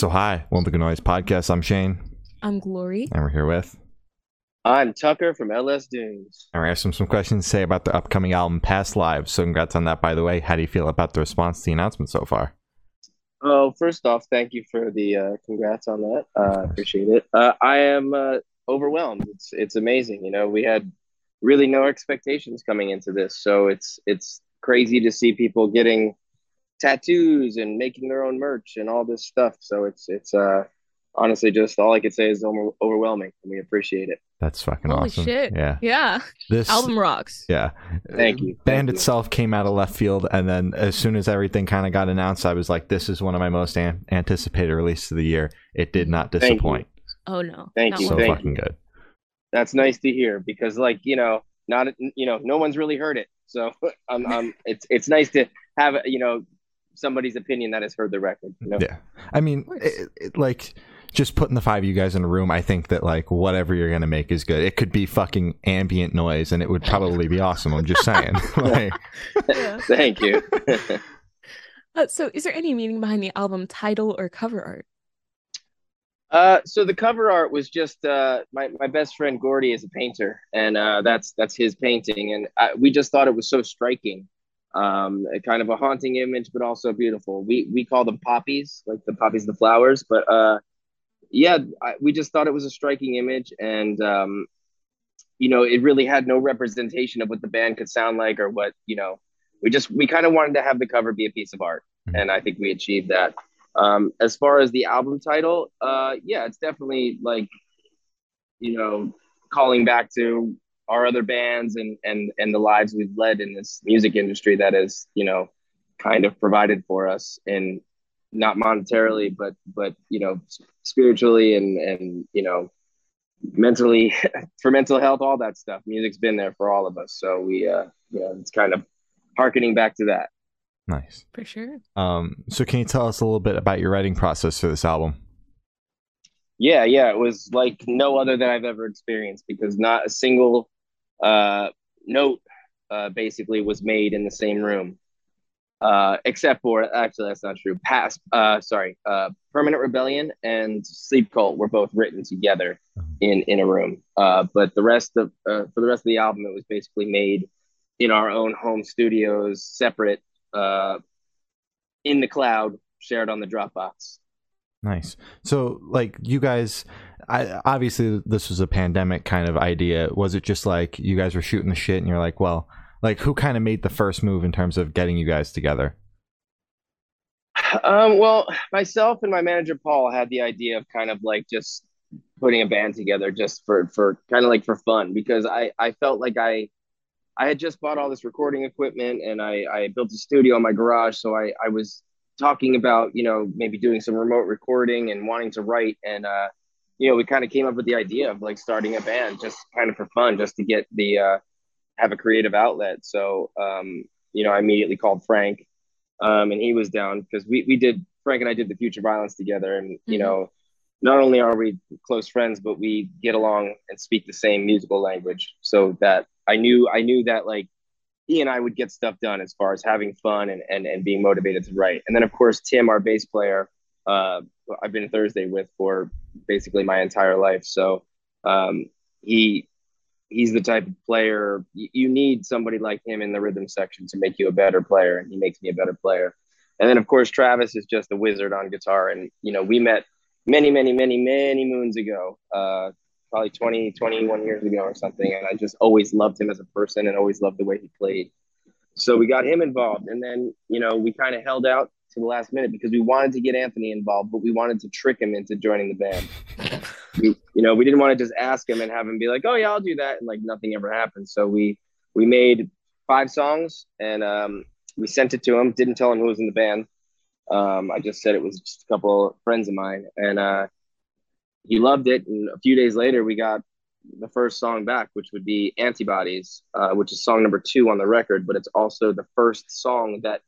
So hi, welcome to Noise Podcast. I'm Shane, I'm Glory. and we're here with. I'm Tucker from LS Dunes. And we have some some questions to say about the upcoming album, Past Lives. So congrats on that, by the way. How do you feel about the response to the announcement so far? Oh, first off, thank you for the uh, congrats on that. Uh, appreciate it. Uh, I am uh, overwhelmed. It's it's amazing. You know, we had really no expectations coming into this, so it's it's crazy to see people getting tattoos and making their own merch and all this stuff. So it's it's uh honestly just all I could say is overwhelming, and we appreciate it. That's fucking Holy awesome. shit. Yeah. Yeah. This Album rocks. Yeah. Thank you. Band Thank you. itself came out of left field, and then as soon as everything kind of got announced, I was like, "This is one of my most an- anticipated releases of the year." It did not disappoint. Oh no. Thank Not you, So thank fucking good. That's nice to hear because, like, you know, not you know, no one's really heard it. So um, um, it's it's nice to have you know somebody's opinion that has heard the record. You know? Yeah. I mean, it, it, like just putting the five of you guys in a room, I think that like whatever you're gonna make is good. It could be fucking ambient noise, and it would probably be awesome. I'm just saying. like, Thank you. Uh, so, is there any meaning behind the album title or cover art? uh, so the cover art was just uh, my my best friend Gordy is a painter, and uh, that's that's his painting, and I, we just thought it was so striking. Um, kind of a haunting image, but also beautiful. We we call them poppies, like the poppies, the flowers. But uh, yeah, I, we just thought it was a striking image, and um, you know, it really had no representation of what the band could sound like or what you know. We just we kind of wanted to have the cover be a piece of art, Mhm. and I think we achieved that. Um, as far as the album title, uh, yeah, it's definitely like, you know, calling back to our other bands and and and the lives we've led in this music industry that is, you know, kind of provided for us and not monetarily, but but you know, spiritually and and you know, mentally for mental health, all that stuff. Music's been there for all of us, so we, uh, you know, it's kind of harkening back to that. nice. For sure. Um, so can you tell us a little bit about your writing process for this album? Yeah, yeah, it was like no other that I've ever experienced because not a single uh, note uh, basically was made in the same room, uh, except for actually that's not true. Past, uh, sorry, uh, Permanent Rebellion and Sleep Cult were both written together in in a room, uh, but the rest of uh, for the rest of the album, it was basically made in our own home studios, separate, uh, in the cloud, shared on the Dropbox. Nice. So, like, you guys, I, obviously, this was a pandemic kind of idea. Was it just like you guys were shooting the shit and you're like, well, like, who kind of made the first move in terms of getting you guys together? Um, well, myself and my manager Paul had the idea of kind of like just putting a band together just for for kind of like for fun because I I felt like I I had just bought all this recording equipment and I I built a studio in my garage so I I was talking about you know maybe doing some remote recording and wanting to write and uh you know we kind of came up with the idea of like starting a band just kind of for fun just to get the uh have a creative outlet so um you know I immediately called Frank um, and he was down because we we did Frank and I did the Future Violence together, and you Mhm. know, not only are we close friends, but we get along and speak the same musical language. So that I knew I knew that like he and I would get stuff done as far as having fun and and, and being motivated to write. And then of course Tim, our bass player, uh, I've been Thursday with for basically my entire life. So um, he he's the type of player you, need somebody like him in the rhythm section to make you a better player and he makes me a better player and then of course travis is just a wizard on guitar and you know we met many many many many moons ago uh probably 20 21 years ago or something and i just always loved him as a person and always loved the way he played so we got him involved and then you know we kind of held out to the last minute because we wanted to get anthony involved but we wanted to trick him into joining the band we, you know, we didn't want to just ask him and have him be like, "Oh yeah, I'll do that," and like nothing ever happened. So we we made five songs and um, we sent it to him. Didn't tell him who was in the band. Um, I just said it was just a couple friends of mine, and uh, he loved it. And a few days later, we got the first song back, which would be "Antibodies," uh, which is song number two on the record, but it's also the first song that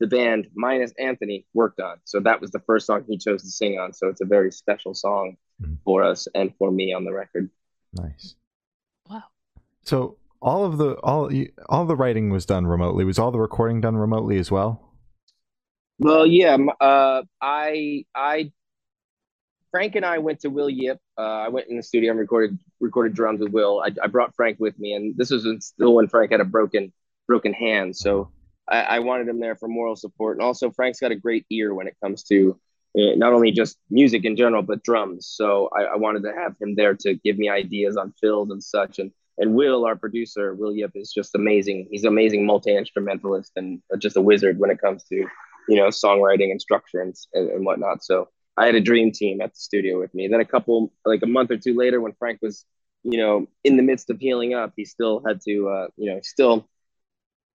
the band minus Anthony worked on. So that was the first song he chose to sing on. So it's a very special song Mhm. for us and for me on the record. Nice. Wow. So, all of the all you- all the writing was done remotely. Was all the recording done remotely as well? Well, yeah, uh, I I Frank and I went to Will Yip. Uh, I went in the studio and recorded recorded drums with Will. I, I brought Frank with me, and this was still when Frank had a broken broken hand. So I, I, wanted him there for moral support, and also Frank's got a great ear when it comes to uh, not only just music in general, but drums. So I, I, wanted to have him there to give me ideas on fills and such. And and Will, our producer, Will Yip, is just amazing. He's an amazing multi instrumentalist and just a wizard when it comes to you know songwriting and structure and, and, and whatnot. So I had a dream team at the studio with me. Then a couple, like a month or two later, when Frank was, you know, in the midst of healing up, he still had to, uh, you know, still,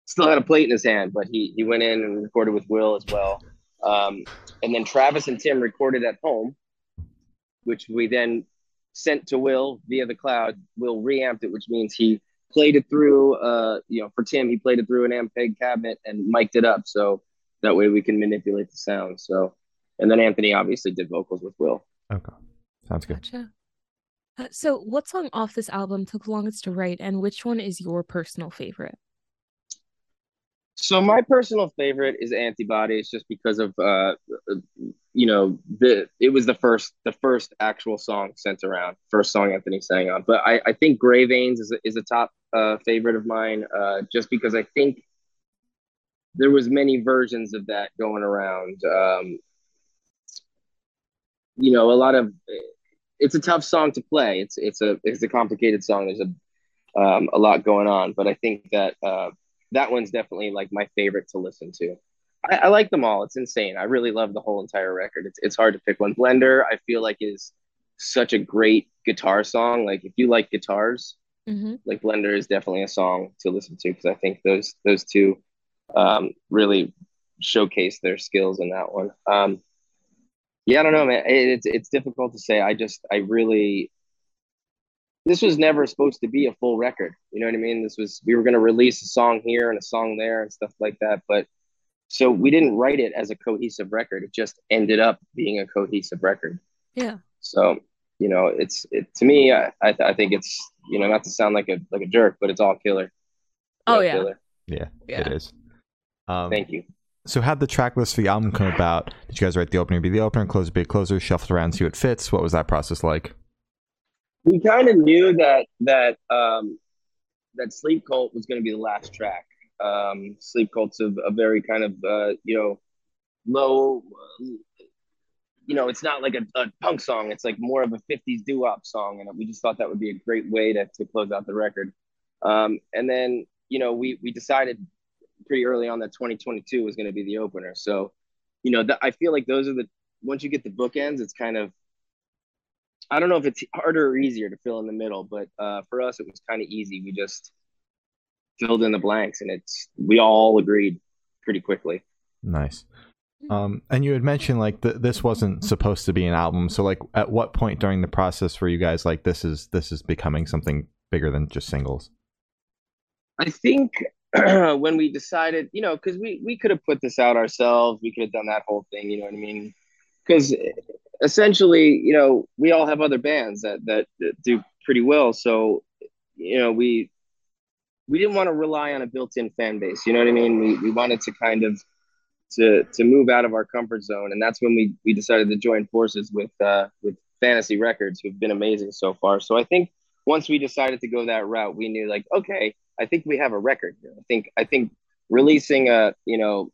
still had a plate in his hand, but he he went in and recorded with Will as well. Um, and then Travis and Tim recorded at home, which we then sent to Will via the cloud. Will reamped it, which means he played it through. Uh, you know, for Tim, he played it through an Ampeg cabinet and mic'd it up, so that way we can manipulate the sound. So and then Anthony obviously did vocals with Will. Okay, sounds good. Gotcha. Uh, so, what song off this album took longest to write, and which one is your personal favorite? So my personal favorite is Antibodies, just because of uh, you know the it was the first the first actual song sent around, first song Anthony sang on. But I, I think Gray Veins is a, is a top uh, favorite of mine, uh, just because I think there was many versions of that going around. Um, you know, a lot of it's a tough song to play. It's it's a it's a complicated song. There's a um, a lot going on, but I think that uh, that one's definitely like my favorite to listen to. I, I, like them all. It's insane. I really love the whole entire record. It's it's hard to pick one. Blender, I feel like is such a great guitar song. Like if you like guitars, mm-hmm. like Blender is definitely a song to listen to because I think those those two um, really showcase their skills in that one. Um, yeah, I don't know, man. It's it's difficult to say. I just I really this was never supposed to be a full record. You know what I mean? This was we were going to release a song here and a song there and stuff like that, but so we didn't write it as a cohesive record. It just ended up being a cohesive record. Yeah. So you know, it's it to me. I I, I think it's you know not to sound like a like a jerk, but it's all killer. Oh yeah. Killer. yeah. Yeah, it is. Um, Thank you so how'd the track list for the album come about? Did you guys write the opener be the opener, closer be closer, shuffle around, see what fits? What was that process like? We kind of knew that that um, that Sleep Cult was going to be the last track. Um, Sleep Cult's a, a very kind of uh, you know low. You know, it's not like a, a punk song. It's like more of a '50s doo-wop song, and we just thought that would be a great way to to close out the record. Um, and then you know we we decided pretty early on that 2022 was going to be the opener. So, you know, th- I feel like those are the once you get the bookends, it's kind of I don't know if it's harder or easier to fill in the middle, but uh, for us it was kind of easy. We just filled in the blanks, and it's we all agreed pretty quickly. Nice. Um, and you had mentioned like th- this wasn't supposed to be an album. So like, at what point during the process were you guys like, this is this is becoming something bigger than just singles? I think when we decided, you know, because we we could have put this out ourselves, we could have done that whole thing, you know what I mean? Because essentially, you know, we all have other bands that, that that do pretty well, so you know, we we didn't want to rely on a built-in fan base. You know what I mean? We we wanted to kind of to to move out of our comfort zone, and that's when we we decided to join forces with uh, with Fantasy Records, who've been amazing so far. So I think once we decided to go that route, we knew like, okay, I think we have a record. I think I think releasing a you know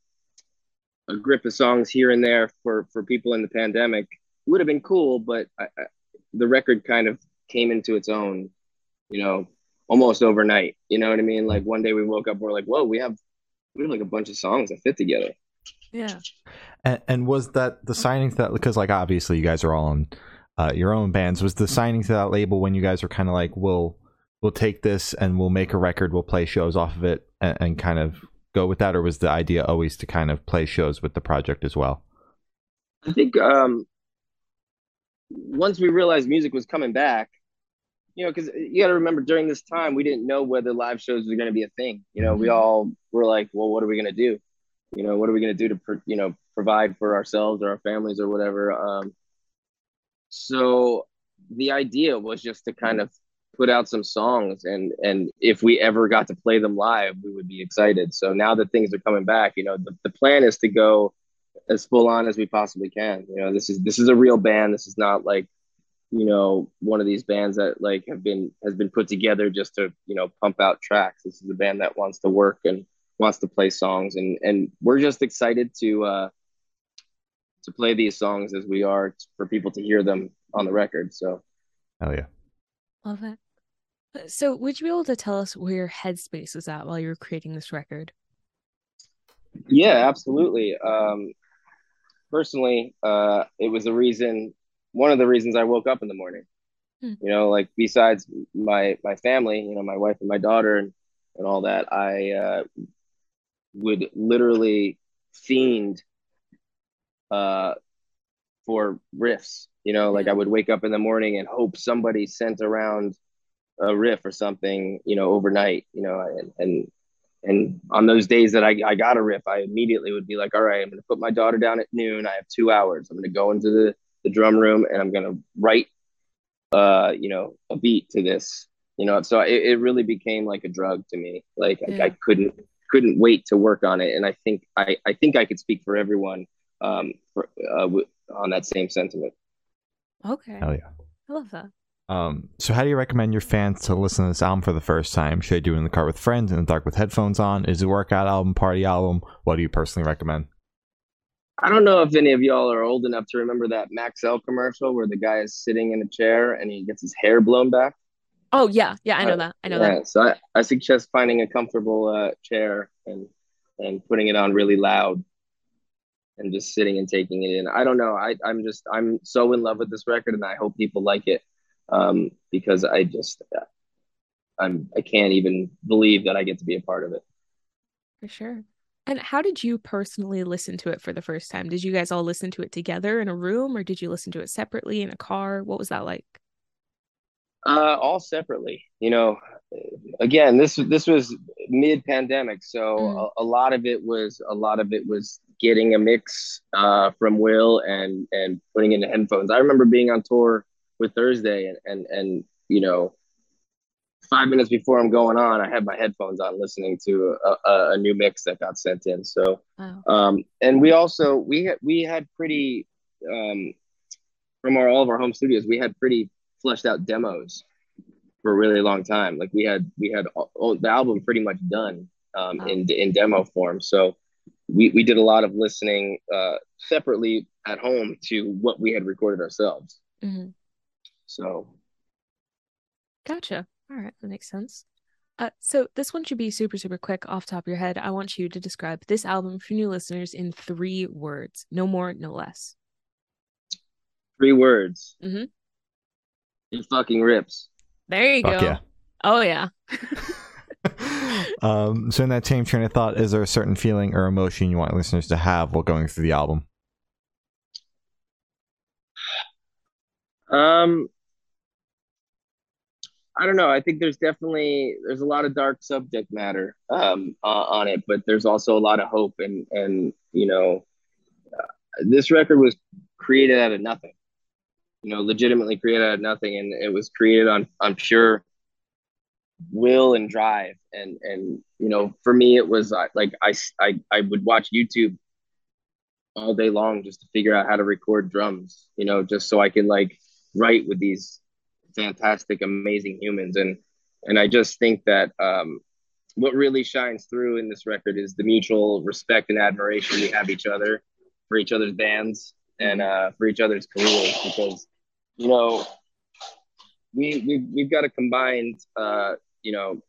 a grip of songs here and there for for people in the pandemic would have been cool, but I, I, the record kind of came into its own, you know, almost overnight. You know what I mean? Like one day we woke up, we're like, whoa, we have we have like a bunch of songs that fit together. Yeah. And, and was that the signing to that because like obviously you guys are all on uh, your own bands was the signing to that label when you guys were kind of like, we'll we'll take this and we'll make a record, we'll play shows off of it and, and kind of go with that, or was the idea always to kind of play shows with the project as well? I think um, once we realized music was coming back, you know, because you got to remember during this time we didn't know whether live shows were going to be a thing. You know, we mm-hmm. all were like, well, what are we going to do? You know, what are we going to do to, you know, provide for ourselves or our families or whatever. Um, so the idea was just to kind of put out some songs and and if we ever got to play them live we would be excited so now that things are coming back you know the, the plan is to go as full on as we possibly can. You know, this is this is a real band. This is not like you know one of these bands that like have been has been put together just to you know pump out tracks. This is a band that wants to work and wants to play songs, and and we're just excited to uh, to play these songs as we are for people to hear them on the record. So, hell yeah, love it. So, would you be able to tell us where your headspace was at while you were creating this record? Yeah, absolutely. Um, personally, uh, it was a reason, one of the reasons I woke up in the morning. Hmm. You know, like besides my my family, you know, my wife and my daughter and, and all that, I uh, would literally fiend uh, for riffs. You know, like I would wake up in the morning and hope somebody sent around a riff or something, you know, overnight, you know, and, and, and on those days that I, I got a riff, I immediately would be like, all right, I'm going to put my daughter down at noon. I have two hours. I'm going to go into the, the drum room and I'm going to write, uh, you know, a beat to this, you know, so it, it really became like a drug to me. Like yeah. I, I, couldn't, couldn't wait to work on it. And I think, I, I think I could speak for everyone, um, for, uh, on that same sentiment. Okay. Hell yeah. I love that. Um, so how do you recommend your fans to listen to this album for the first time? Should they do it in the car with friends in the dark with headphones on? Is it a workout album, party album? What do you personally recommend? I don't know if any of y'all are old enough to remember that Maxell commercial where the guy is sitting in a chair and he gets his hair blown back. Oh yeah, yeah, I know uh, that. I know yeah, that. So I, I suggest finding a comfortable uh, chair and and putting it on really loud and just sitting and taking it in. I don't know. I I'm just I'm so in love with this record and I hope people like it um, because I just I'm I can't even believe that I get to be a part of it. For sure. And how did you personally listen to it for the first time? Did you guys all listen to it together in a room or did you listen to it separately in a car? What was that like? Uh, all separately. You know, again, this this was mid pandemic, so mm. a, a, lot of it was a lot of it was getting a mix uh, from Will and and putting in the headphones. I remember being on tour with Thursday and and and you know five minutes before I'm going on, I had my headphones on listening to a, a, a new mix that got sent in. So, wow. um, and we also we had we had pretty um, from our all of our home studios, we had pretty fleshed out demos for a really long time. Like we had we had all, the album pretty much done um, wow. in in demo form. So we we did a lot of listening uh, separately at home to what we had recorded ourselves. Mm-hmm. So, gotcha. All right, that makes sense. Uh, so this one should be super, super quick off top of your head. I want you to describe this album for new listeners in three words, no more, no less. Three words. Mm-hmm. It fucking rips. There you Fuck go. Yeah. Oh yeah. um, so in that same train of thought, is there a certain feeling or emotion you want listeners to have while going through the album? Um, I don't know. I think there's definitely there's a lot of dark subject matter um, uh, on it, but there's also a lot of hope and and you know, uh, this record was created out of nothing. You know, legitimately created out of nothing, and it was created on on pure will and drive. And and you know, for me, it was uh, like I I I would watch YouTube all day long just to figure out how to record drums. You know, just so I could like write with these fantastic, amazing humans. And and I just think that um, what really shines through in this record is the mutual respect and admiration we have each other for each other's bands and uh, for each other's careers because you know we we've, we've got a combined uh, you know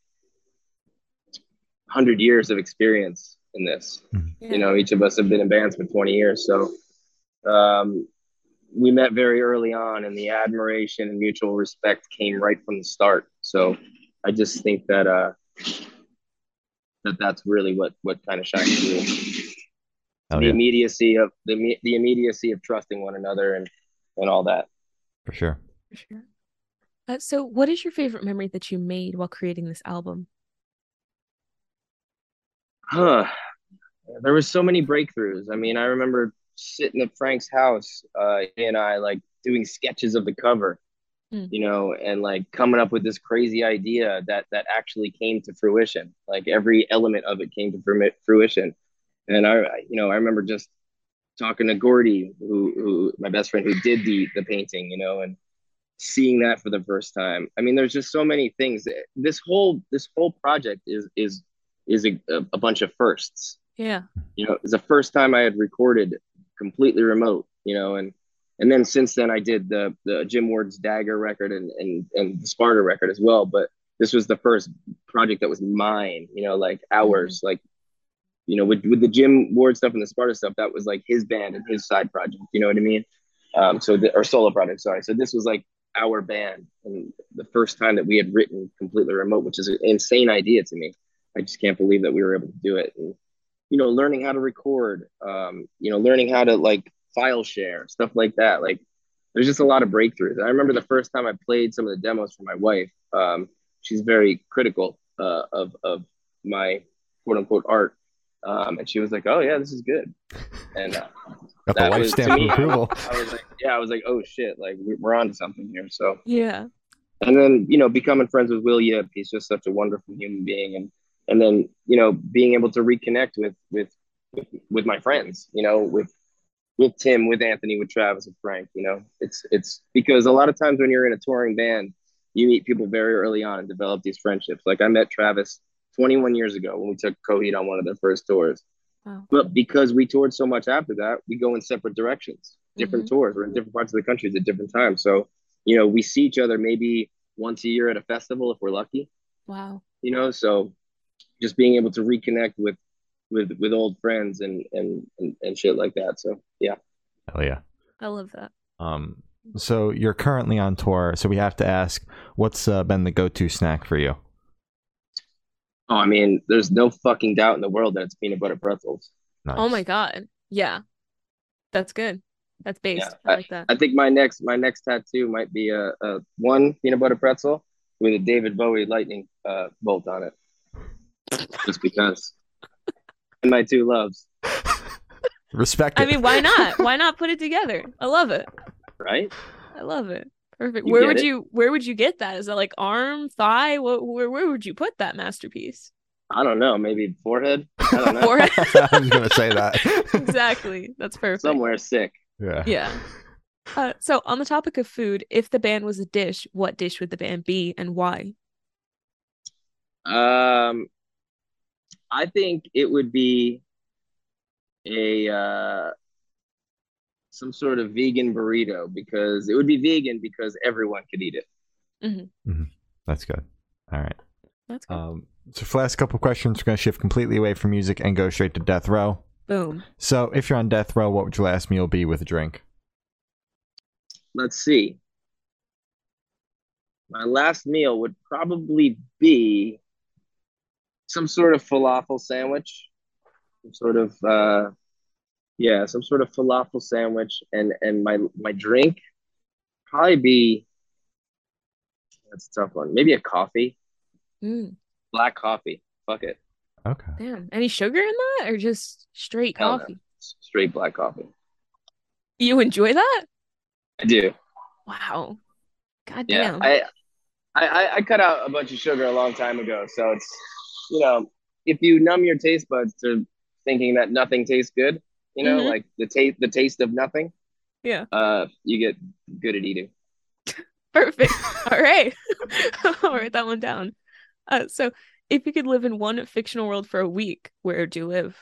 100 years of experience in this mm-hmm. you know each of us have been in bands for 20 years so um, we met very early on and the admiration and mutual respect came right from the start. So i just think that uh that that's really what what kind of shines through. Oh, the yeah. immediacy of the the immediacy of trusting one another and and all that. For sure. For sure. Uh, so what is your favorite memory that you made while creating this album? Huh. There was so many breakthroughs. I mean i remember sitting at Frank's house, uh, and I like doing sketches of the cover, mm. you know, and like coming up with this crazy idea that that actually came to fruition. Like every element of it came to fruition. And I, you know, I remember just talking to Gordy, who, who my best friend who did the the painting, you know, and seeing that for the first time. I mean, there's just so many things. This whole this whole project is is is a, a bunch of firsts. Yeah. You know, it's the first time I had recorded completely remote, you know, and and then since then I did the the Jim Ward's Dagger record and and and the Sparta record as well. But this was the first project that was mine, you know, like ours, mm-hmm. like you know, with with the Jim Ward stuff and the Sparta stuff, that was like his band and his side project. You know what I mean? Um, so the, or solo project, sorry. So this was like our band and the first time that we had written completely remote, which is an insane idea to me. I just can't believe that we were able to do it. And you know, learning how to record, um, you know, learning how to like file share, stuff like that. Like there's just a lot of breakthroughs. I remember the first time I played some of the demos for my wife. Um, she's very critical uh, of of my quote unquote art. Um, and she was like, "Oh yeah, this is good." And uh, got the wife stamp of approval. I was like, "Yeah," I was like, "Oh shit!" Like we're on to something here. So yeah. And then you know, becoming friends with Will Yip, he's just such a wonderful human being, and and then you know, being able to reconnect with with with, with my friends, you know, with with Tim, with Anthony, with Travis, with Frank. You know, it's it's because a lot of times when you're in a touring band, you meet people very early on and develop these friendships. Like I met Travis 21 years ago when we took Coheed on one of their first tours. Wow. But because we toured so much after that, we go in separate directions, different mm-hmm. tours. We're in different parts of the country at different times. So, you know, we see each other maybe once a year at a festival if we're lucky. Wow. You know, so just being able to reconnect with with with old friends and and and, and shit like that. So yeah. Hell yeah. I love that. Um so you're currently on tour, so we have to ask what's uh, been the go-to snack for you? Oh, I mean, there's no fucking doubt in the world that it's peanut butter pretzels. Nice. Oh my god. Yeah. That's good. That's based. Yeah, I, I, like that. I think my next my next tattoo might be a, a one peanut butter pretzel with a David Bowie lightning uh, bolt on it. Just because. and my two loves. Respect it. I mean, why not? why not put it together? I love it. Right? I love it. Perfect. You where would it? you where would you get that? Is that like arm, thigh? What where where would you put that masterpiece? I don't know. Maybe forehead. I don't know. forehead. I was gonna say that. exactly. That's perfect. Somewhere sick. Yeah. Yeah. Uh, so on the topic of food, if the band was a dish, what dish would the band be and why? Um, I think it would be a uh, some sort of vegan burrito because it would be vegan because everyone could eat it. Mm-hmm. Mm-hmm. That's good. All right. That's good. Um, so for the last couple questions, we're going to shift completely away from music and go straight to death row. Boom. So if you're on death row, what would your last meal be with a drink? Let's see. My last meal would probably be some sort of falafel sandwich, some sort of uh, yeah, some sort of falafel sandwich, and and my my drink probably be that's a tough one. Maybe a coffee, mm. black coffee. Fuck it. Okay. Damn. Any sugar in that, or just straight Hell coffee? No. Straight black coffee. You enjoy that? I do. Wow. God yeah, damn. I, I I cut out a bunch of sugar a long time ago, so it's you know if you numb your taste buds to thinking that nothing tastes good, you know, mm-hmm. like the taste the taste of nothing. Yeah. Uh, you get good at eating. Perfect. All right. I'll write that one down. Uh, so if you could live in one fictional world for a week, where would you live?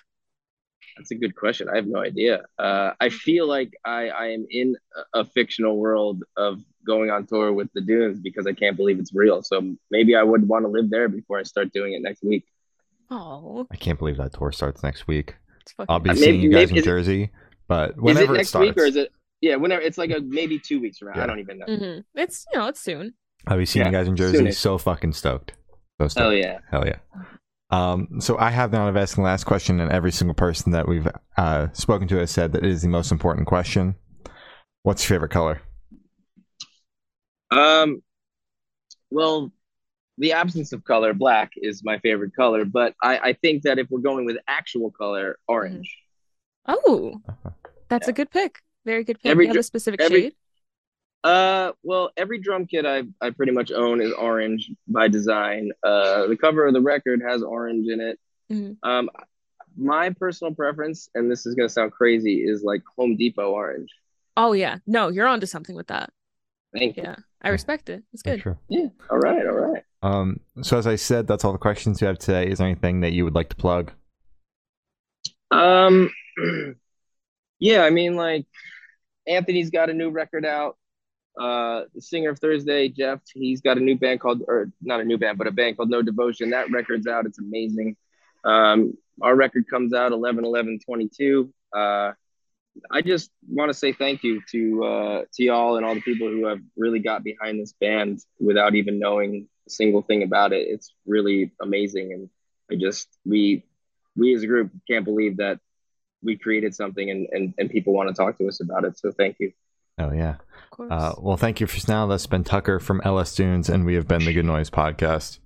That's a good question. I have no idea. Uh, I feel like I, I am in a, a, fictional world of going on tour with the Dunes because I can't believe it's real. So maybe I would want to live there before I start doing it next week. Oh, I can't believe that tour starts next week. I'll be seeing maybe, you guys maybe, in Jersey, it, but whenever is it next it starts, week or is it? Yeah, whenever it's like a maybe two weeks around. Yeah. I don't even know. Mm-hmm. It's you know it's soon. I'll be seeing yeah, you guys in Jersey. Soon-ish. So fucking stoked. So stoked. Hell yeah. Hell yeah. Um, so I have now of asking the last question, and every single person that we've uh, spoken to has said that it is the most important question. What's your favorite color? Um, well, the absence of color, black is my favorite color, but I, I think that if we're going with actual color, orange. Oh, that's yeah. a good pick. Very good pick. Every, you have a specific every, shade? Uh, well, every drum kit I I pretty much own is orange by design. Uh, the cover of the record has orange in it. Mm-hmm. Um, my personal preference, and this is gonna sound crazy, is like Home Depot orange. Oh yeah. No, you're onto something with that. Thank you. Yeah. I respect it. It's good. Sure. Yeah. All right. All right. Um, so as I said, that's all the questions you have today. Is there anything that you would like to plug? Um, yeah, I mean, like Anthony's got a new record out. Uh, the singer of Thursday, Geoff, he's got a new band called, or not a new band, but a band called No Devotion. That record's out. It's amazing. Um, our record comes out 11 11 22. Uh, I just want to say thank you to uh, to y'all and all the people who have really got behind this band without even knowing a single thing about it. It's really amazing, and I just we we as a group can't believe that we created something and and, and people want to talk to us about it. So thank you. Oh yeah. Of course. Uh, well, thank you for now. That's been Tucker from LS Dunes, and we have been the Good Noise Podcast.